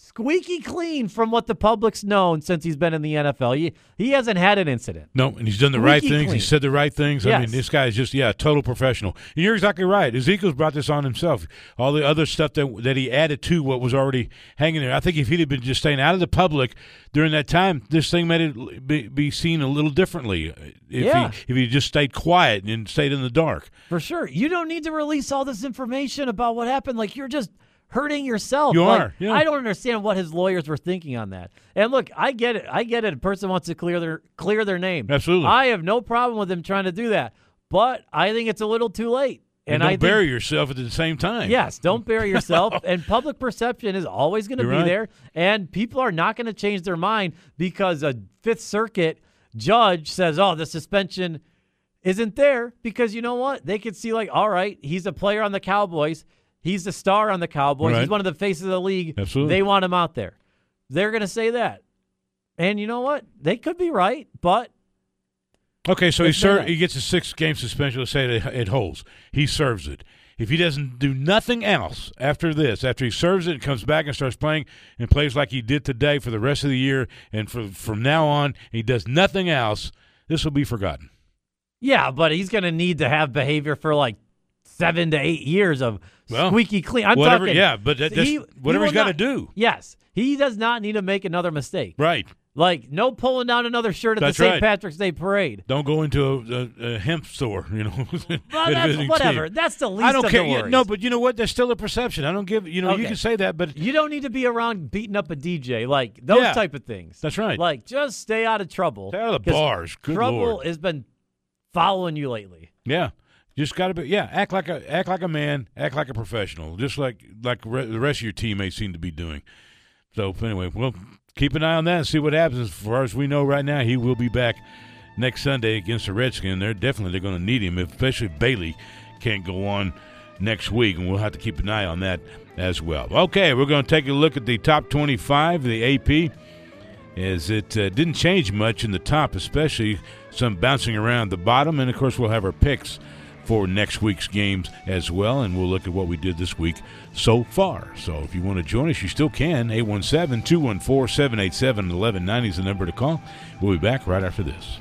Squeaky clean from what the public's known since he's been in the NFL. He, he hasn't had an incident. No, and he's done the right Squeaky things. He said the right things. I mean, this guy is just yeah, total professional. And you're exactly right. Ezekiel's brought this on himself. All the other stuff that that he added to what was already hanging there. I think if he'd have been just staying out of the public during that time, this thing might have be, be seen a little differently. Uh, if Yeah. he if he just stayed quiet and stayed in the dark. For sure. You don't need to release all this information about what happened. Like, you're just hurting yourself. You Like, are, yeah. I don't understand what his lawyers were thinking on that. And look, I get it. I get it. A person wants to clear their clear their name. Absolutely. I have no problem with them trying to do that. But I think it's a little too late. And, And, don't I think, bury yourself at the same time. Yes, don't bury yourself. and public perception is always going to be right. there. And people are not going to change their mind because a Fifth Circuit judge says, oh, the suspension isn't there. Because you know what? They could see, like, all right, he's a player on the Cowboys. He's the star on the Cowboys. Right. He's one of the faces of the league. Absolutely. They want him out there. They're going to say that. And you know what? They could be right, but Okay, so he ser- he gets a six game suspension. Let's say it, it holds. He serves it. If he doesn't do nothing else after this, after he serves it and comes back and starts playing and plays like he did today for the rest of the year, and for, from now on he does nothing else, this will be forgotten. Yeah, but he's going to need to have behavior for like seven to eight years of Well, squeaky clean. I'm whatever, talking. yeah, but that, he- whatever he he's will got to do, Yes, he does not need to make another mistake. right? Like no pulling down another shirt at That's the St. right. Patrick's Day parade. Don't go into a, a, a hemp store, you know. Well, that's, whatever. team. That's the least I don't care. Yeah, no, but you know what? There's still a perception. I don't give. You know, you can say that, but you don't need to be around beating up a DJ like those Yeah. type of things. That's right. Like just stay out of trouble. Stay out of the bars. Good trouble Lord. has been following you lately. Yeah, just got to be. Yeah, act like a act like a man. Act like a professional. Just like like re- the rest of your teammates seem to be doing. So anyway, we'll keep an eye on that and see what happens. As far as we know right now, he will be back next Sunday against the Redskins. They're definitely they're going to need him, especially if Bailey can't go on next week, and we'll have to keep an eye on that as well. Okay, we're going to take a look at the top 25, the AP as it uh, didn't change much in the top, especially some bouncing around the bottom. And of course, we'll have our picks for next week's games as well, and we'll look at what we did this week so far. So if you want to join us, you still can. 817 214 787 1190 is the number to call. We'll be back right after this.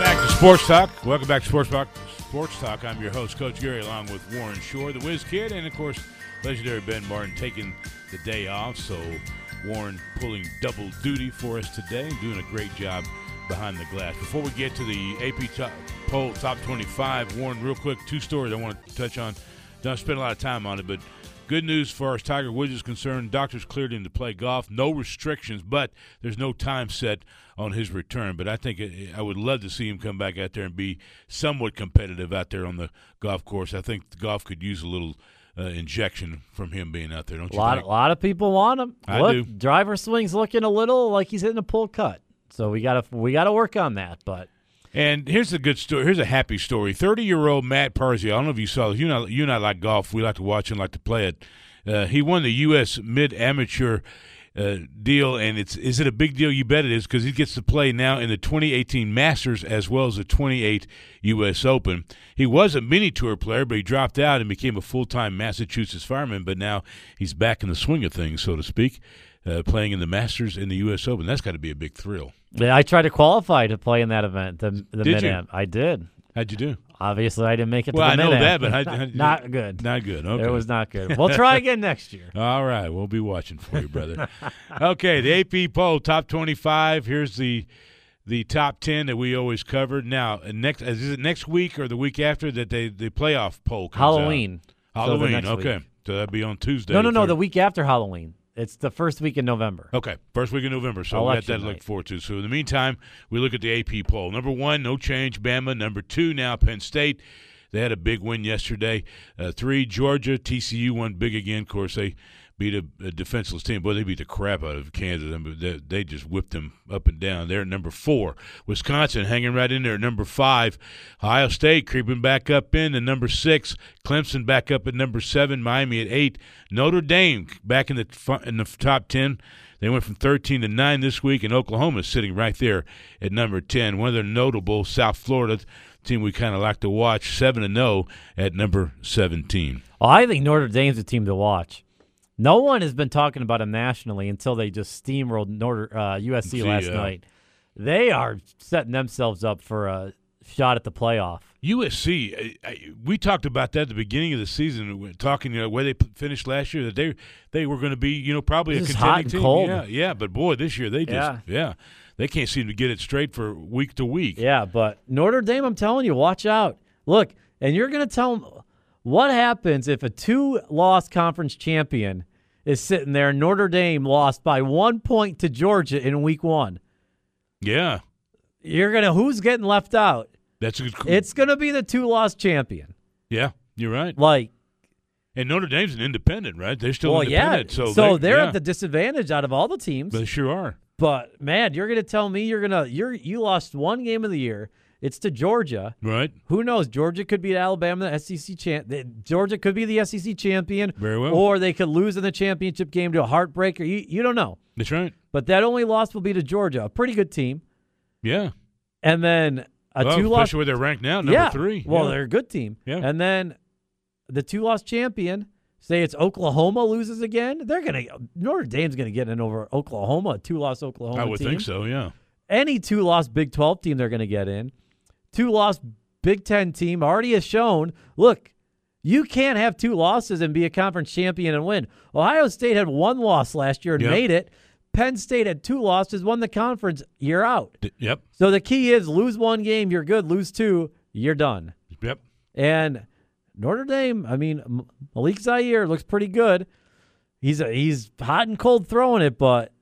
Back to Sports Talk. Welcome back to Sports Talk. Sports Talk. I'm your host, Coach Gary, along with Warren Shore, the Whiz Kid, and of course, legendary Ben Martin taking the day off. So Warren pulling double duty for us today, doing a great job behind the glass. Before we get to the AP top, poll top 25, Warren, real quick, two stories I want to touch on. Don't spend a lot of time on it, but good news as far as Tiger Woods is concerned. Doctors cleared him to play golf. No restrictions, but there's no time set on his return. But I think I would love to see him come back out there and be somewhat competitive out there on the golf course. I think golf could use a little uh, injection from him being out there. Don't A you lot, think? a lot of people want him. I Look, do. driver swing's looking a little like he's hitting a pull cut. So we gotta we gotta work on that. But And here's a good story. Here's a happy story. Thirty-year-old Matt Parsi. I don't know if you saw this. You know, you like golf. We like to watch and like to play it. Uh, he won the U.S. Mid Amateur uh, deal, and it's is it a big deal? You bet it is because he gets to play now in the 2018 Masters as well as the 28 U.S. Open. He was a mini tour player, but he dropped out and became a full-time Massachusetts fireman. But now he's back in the swing of things, so to speak, uh, playing in the Masters and the U.S. Open. That's got to be a big thrill. Yeah, I tried to qualify to play in that event. The the Did mid you? am. I did. How'd you do? Obviously, I didn't make it. Well, to I know that, but how- not good. Not good. Okay. It was not good. We'll try again next year. All right, we'll be watching for you, brother. okay, the AP poll top twenty-five. Here's the the top ten that we always covered. Now, next is it next week or the week after that they the playoff poll comes out? Halloween. So Halloween. next okay, week. so that'd be on Tuesday. No, no, no. The week after Halloween. It's the first week in November. Okay, first week in November. So we got that to look forward to. So in the meantime, we look at the AP poll. Number one, no change, Bama. Number two, now Penn State. They had a big win yesterday. Uh, three, Georgia. TCU won big again. Of course, they beat a, a defenseless team. Boy, they beat the crap out of Kansas. I mean, they, they just whipped them up and down. They're at number four. Wisconsin hanging right in there at number five. Ohio State creeping back up in at number six. Clemson back up at number seven. Miami at eight. Notre Dame back in the in the top ten. They went from 13 to 9 this week, and Oklahoma is sitting right there at number 10. One of the notable South Florida team we kind of like to watch, 7 and 0 at number 17. Well, I think Notre Dame's a team to watch. No one has been talking about them nationally until they just steamrolled Notre, uh, USC See, last yeah. night. They are setting themselves up for a shot at the playoff. USC, I, I, we talked about that at the beginning of the season, we- talking you know, where they finished last year, that they they were going to be, you know, probably This a contending hot and team. cold. Yeah, yeah, but boy, this year they just, yeah. Yeah. they can't seem to get it straight for week to week. Yeah, but Notre Dame, I'm telling you, watch out. Look, and you're going to tell them what happens if a two loss conference champion is sitting there Notre Dame lost by one point to Georgia in week one. Yeah, You're going to, who's getting left out? that's a good. It's going to be the two loss champion. yeah, you're right. Like, And Notre Dame's an independent, right? They're still well, yeah. independent. So, they're yeah, at the disadvantage out of all the teams. They sure are. But man, you're gonna tell me you're gonna you're you lost one game of the year. It's to Georgia. Right? Who knows? Georgia could beat Alabama, the SEC champ. Georgia could be the SEC champion, Very well. or they could lose in the championship game to a heartbreaker. You you don't know. That's right. But that only loss will be to Georgia, a pretty good team, Yeah. and then a well, two loss. especially where they're ranked now, number yeah. three. Well, yeah. they're a good team. Yeah. And then the two loss champion. Say it's Oklahoma loses again. They're gonna Notre Dame's gonna get in over Oklahoma, two loss Oklahoma. I would team. think so. Yeah. any two loss Big 12 team they're going to get in. Two loss Big 10 team already has shown look, you can't have two losses and be a conference champion and win. Ohio State had one loss last year and Yep. made it. Penn State had two losses, won the conference, you're out. D- yep. So the key is lose one game, you're good. Lose two, you're done. Yep. And Notre Dame, I mean, Malik Zaire looks pretty good. He's a, he's hot and cold throwing it, but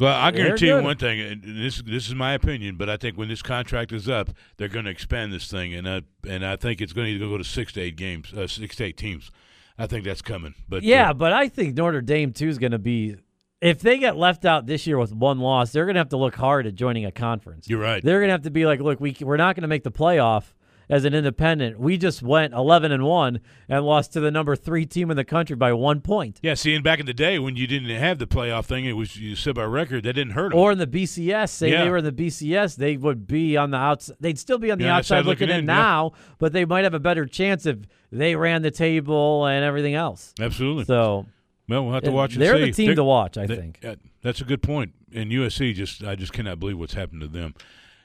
Well, I They're guarantee you one thing, and this this is my opinion, but I think when this contract is up, they're going to expand this thing, and I and I think it's going to go to six to eight games, uh, six to eight teams. I think that's coming. But Yeah, uh, but I think Notre Dame too is going to be. If they get left out this year with one loss, they're going to have to look hard at joining a conference. you're right. They're going to have to be like, look, we we're not going to make the playoff as an independent. We just went 11 and one and lost to the number three team in the country by one point. Yeah, see, and back in the day when you didn't have the playoff thing, it was you said by record that didn't hurt them. Or in the BCS, say Yeah. they were in the BCS, they would be on the outside. They'd still be on the Yeah, outside, looking, looking in in, yeah. now, but they might have a better chance if they ran the table and everything else. Absolutely. So well, we'll have to watch and they're see. the team They're- to watch, I they- think. yeah, that's a good point. And USC just, I just cannot believe what's happened to them.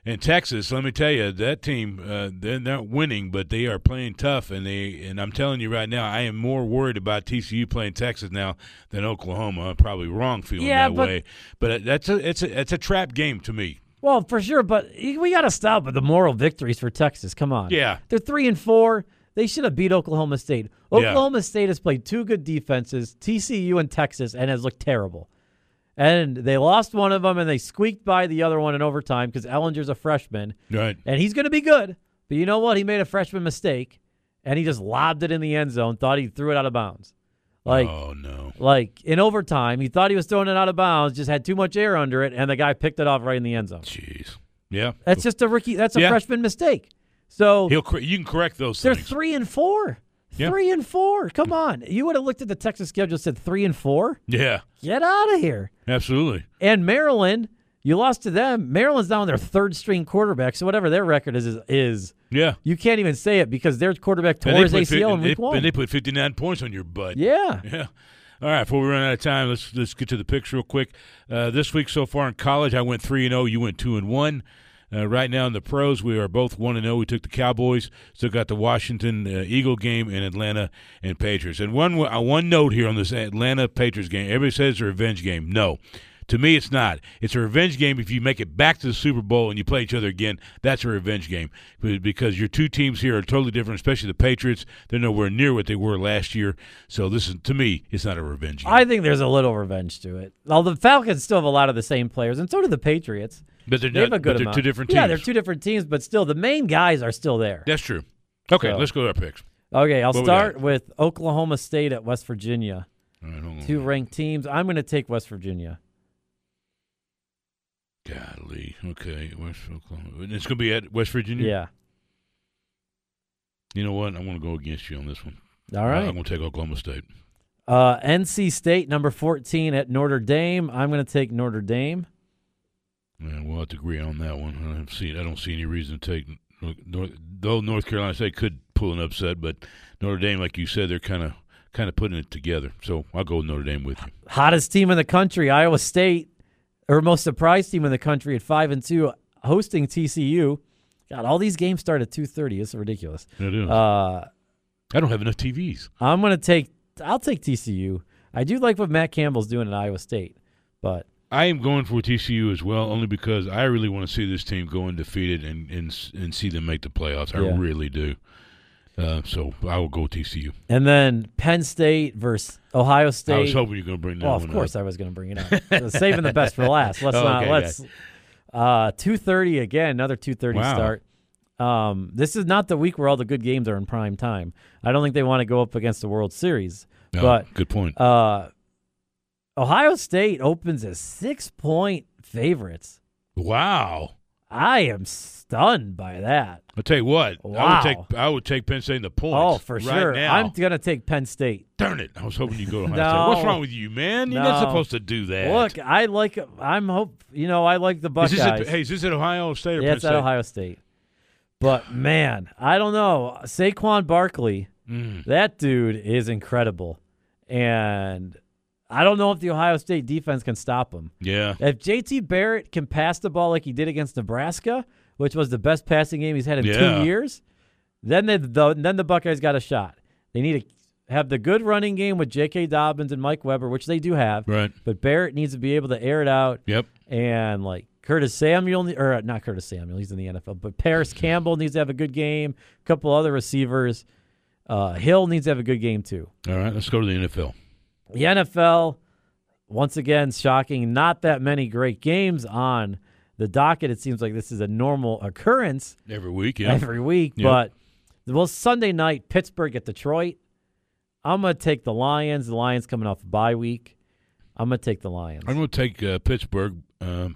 And Texas, let me tell you, that team uh, they're not winning, but they are playing tough. And they and I'm telling you right now, I am more worried about TCU playing Texas now than Oklahoma. I'm probably wrong feeling Yeah, that but- way, but that's a it's a it's a trap game to me. Well, for sure, but we got to stop with the moral victories for Texas. Come on. Yeah. They're three and four. They should have beat Oklahoma State. Yeah. Oklahoma State has played two good defenses, TCU and Texas, and has looked terrible. And they lost one of them, and they squeaked by the other one in overtime because Ehlinger's a freshman, Right. and he's going to be good. But you know what? He made a freshman mistake, and he just lobbed it in the end zone. Thought he threw it out of bounds. Like, oh no. like in overtime, he thought he was throwing it out of bounds, just had too much air under it, and the guy picked it off right in the end zone. Jeez. Yeah. That's just a rookie. That's a Yeah. freshman mistake. So He'll you can correct those they're things. three and four. Yeah. Three and four. Come on. You would have looked at the Texas schedule and said three and four. yeah. Get out of here. Absolutely. And Maryland, you lost to them. Maryland's down with their third string quarterback. So whatever their record is is, is Yeah. you can't even say it because their quarterback tore his ACL fif- in they- one. And they put 59 points on your butt. yeah. Yeah. All right. Before we run out of time, let's let's get to the picks real quick. Uh, this week so far in college, I went three and zero. You went two and one. Uh, right now in the pros, we are both one and zero. We took the Cowboys. Still got the Washington uh, Eagle game and Atlanta and Patriots. And one uh, one note here on this Atlanta Patriots game. Everybody says it's a revenge game. No. To me, it's not. It's a revenge game if you make it back to the Super Bowl and you play each other again. That's a revenge game because your two teams here are totally different, especially the Patriots. They're nowhere near what they were last year. So this is to me, it's not a revenge game. I think there's a little revenge to it. Well, the Falcons still have a lot of the same players, and so do the Patriots. But they're They have not. a good but they're amount. two different teams. Yeah, they're two different teams, but still, the main guys are still there. That's true. Okay, So- let's go to our picks. Okay, I'll What start with Oklahoma State at West Virginia. Right. Two ranked teams. I'm going to take West Virginia. Golly. Okay, West Oklahoma. And It's going to be at West Virginia. Yeah. You know what? I'm going to go against you on this one. All Uh. I'm going to take Oklahoma State. Uh, NC State, number 14 at Notre Dame. I'm going to take Notre Dame. Yeah, we'll have to agree on that one. I don't see. I don't see any reason to take. North, though North Carolina State could pull an upset, but Notre Dame, like you said, they're kind of kind of putting it together. So I'll go with Notre Dame with you. Hottest team in the country, Iowa State, or most surprised team in the country at 5 and 2, hosting TCU. God, all these games start at 2:30. It's ridiculous. It is. Uh, I don't have enough TVs. I'm going to take I'll take TCU. I do like what Matt Campbell's doing at Iowa State, but I am going for TCU as well, only because I really want to see this team go undefeated and and and see them make the playoffs. I Yeah. really do. Uh, so I will go TCU. and then Penn State versus Ohio State. I was hoping you were going to bring that Well, of course up. I was going to bring it up. Saving the best for last. Let's Oh, not. okay, let's. Uh, two thirty again. Another two thirty Wow. start. Um, this is not the week where all the good games are in prime time. I don't think they want to go up against the World Series. No, but good point. uh, Ohio State opens as six point favorites. wow. I am stunned by that. I'll tell you what. I Wow. would take I would take Penn State in the points. Oh, for right sure. Now. I'm gonna take Penn State. Darn it! I was hoping you'd go to Ohio No. State. What's wrong with you, man? You're not supposed to do that. Look, I like. I'm hope. You know, I like the is Buckeyes. this at, hey, is this at Ohio State or yeah, Penn it's State? at Ohio State. But man, I don't know. Saquon Barkley, Mm. that dude is incredible, and I don't know if the Ohio State defense can stop him. Yeah. If JT Barrett can pass the ball like he did against Nebraska, which was the best passing game he's had in Yeah. two years, then they, the then the Buckeyes got a shot. They need to have the good running game with J.K. Dobbins and Mike Weber, which they do have. Right. But Barrett needs to be able to air it out Yep. and like Curtis Samuel, or not Curtis Samuel, he's in the NFL, but Parris Campbell needs to have a good game. A couple other receivers. Uh, Hill needs to have a good game too. All right. Let's go to the NFL. The NFL, once again, shocking. Not that many great games on the docket. It seems like this is a normal occurrence Every week. Yeah. every week. Yep. But well, Sunday night, Pittsburgh at Detroit. I'm gonna take the Lions. The Lions coming off a bye week. I'm gonna take the Lions. I'm going to take uh, Pittsburgh. Um,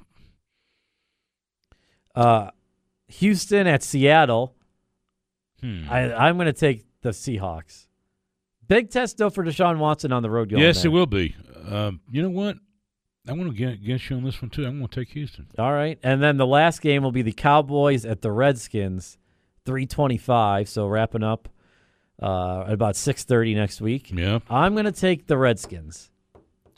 Uh, Houston at Seattle. hmm. I, I'm going to take the Seahawks. Big test though for Deshaun Watson on the road. Going yes, it will be. Um, you know what? I'm going to get against you on this one too. I'm going to take Houston. All right, and then the last game will be the Cowboys at the Redskins, 325. So wrapping up uh, at about 6:30 next week. Yeah. I'm going to take the Redskins.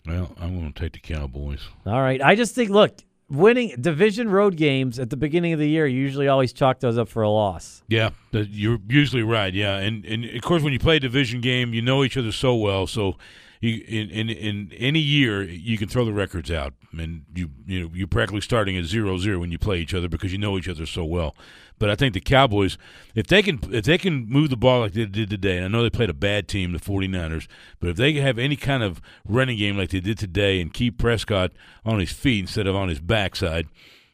Well, I'm going to take the Cowboys. All right, I just think look, winning division road games at the beginning of the year you usually always chalk those up for a loss. Yeah, you're usually right. Yeah, and and of course when you play a division game, you know each other so well. So you in in, in any year you can throw the records out, and you you know you're practically starting at zero zero when you play each other because you know each other so well. But I think the Cowboys, if they can if they can move the ball like they did today, and I know they played a bad team, the 49ers, but if they have any kind of running game like they did today and keep Prescott on his feet instead of on his backside,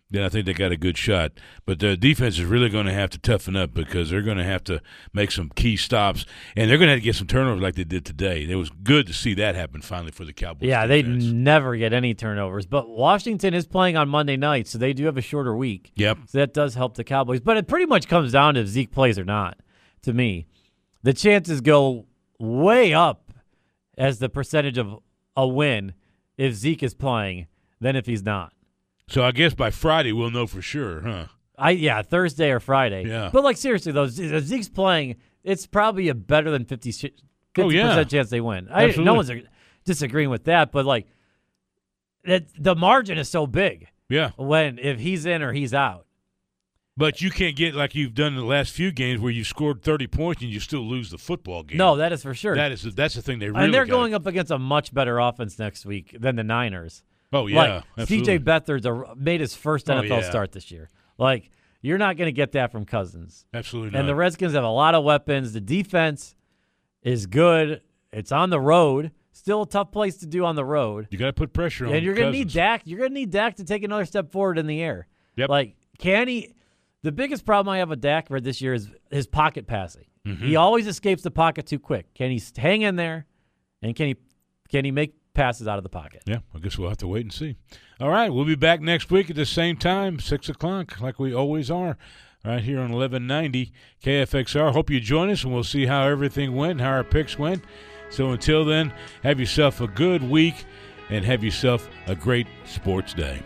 then I think they got a good shot. But the defense is really going to have to toughen up because they're going to have to make some key stops, and they're going to have to get some turnovers like they did today. It was good to see that happen finally for the Cowboys. Yeah, they never get any turnovers. But Washington is playing on Monday night, so they do have a shorter week. Yep. So that does help the Cowboys. But it pretty much comes down to if Zeke plays or not, to me. The chances go way up as the percentage of a win if Zeke is playing than if he's not. So I guess by Friday we'll know for sure, huh? I yeah, Thursday or Friday. Yeah. But like seriously though, if Zeke's playing, it's probably a better than 50 50 Oh, yeah. percent chance they win. I, no one's disagreeing with that, but like that the margin is so big Yeah, when if he's in or he's out. but you can't get like you've done in the last few games where you scored thirty points and you still lose the football game. No, that is for sure. that is that's the thing they really and they're going up against a much better offense next week than the Niners. Oh yeah, like. CJ Beathard's a, made his first Oh, NFL yeah. start this year. Like you're not going to get that from Cousins. absolutely And the. Redskins have a lot of weapons. The defense is good. It's on the road. Still a tough place to do on the road. you got to put pressure on. And you're going to need. Dak. You're going to need Dak to take another step forward in the air. Yep. Like, can he? The biggest problem I have with Dak for this year is his pocket passing. Mm-hmm. He always escapes the pocket too quick. Can he hang in there? And can he can he make passes out of the pocket? Yeah, I guess we'll have to wait and see. All right, we'll be back next week at the same time, six o'clock, like we always are, right here on eleven ninety KFXR. Hope you join us, and we'll see how everything went, how our picks went. So until then, have yourself a good week, and have yourself a great sports day.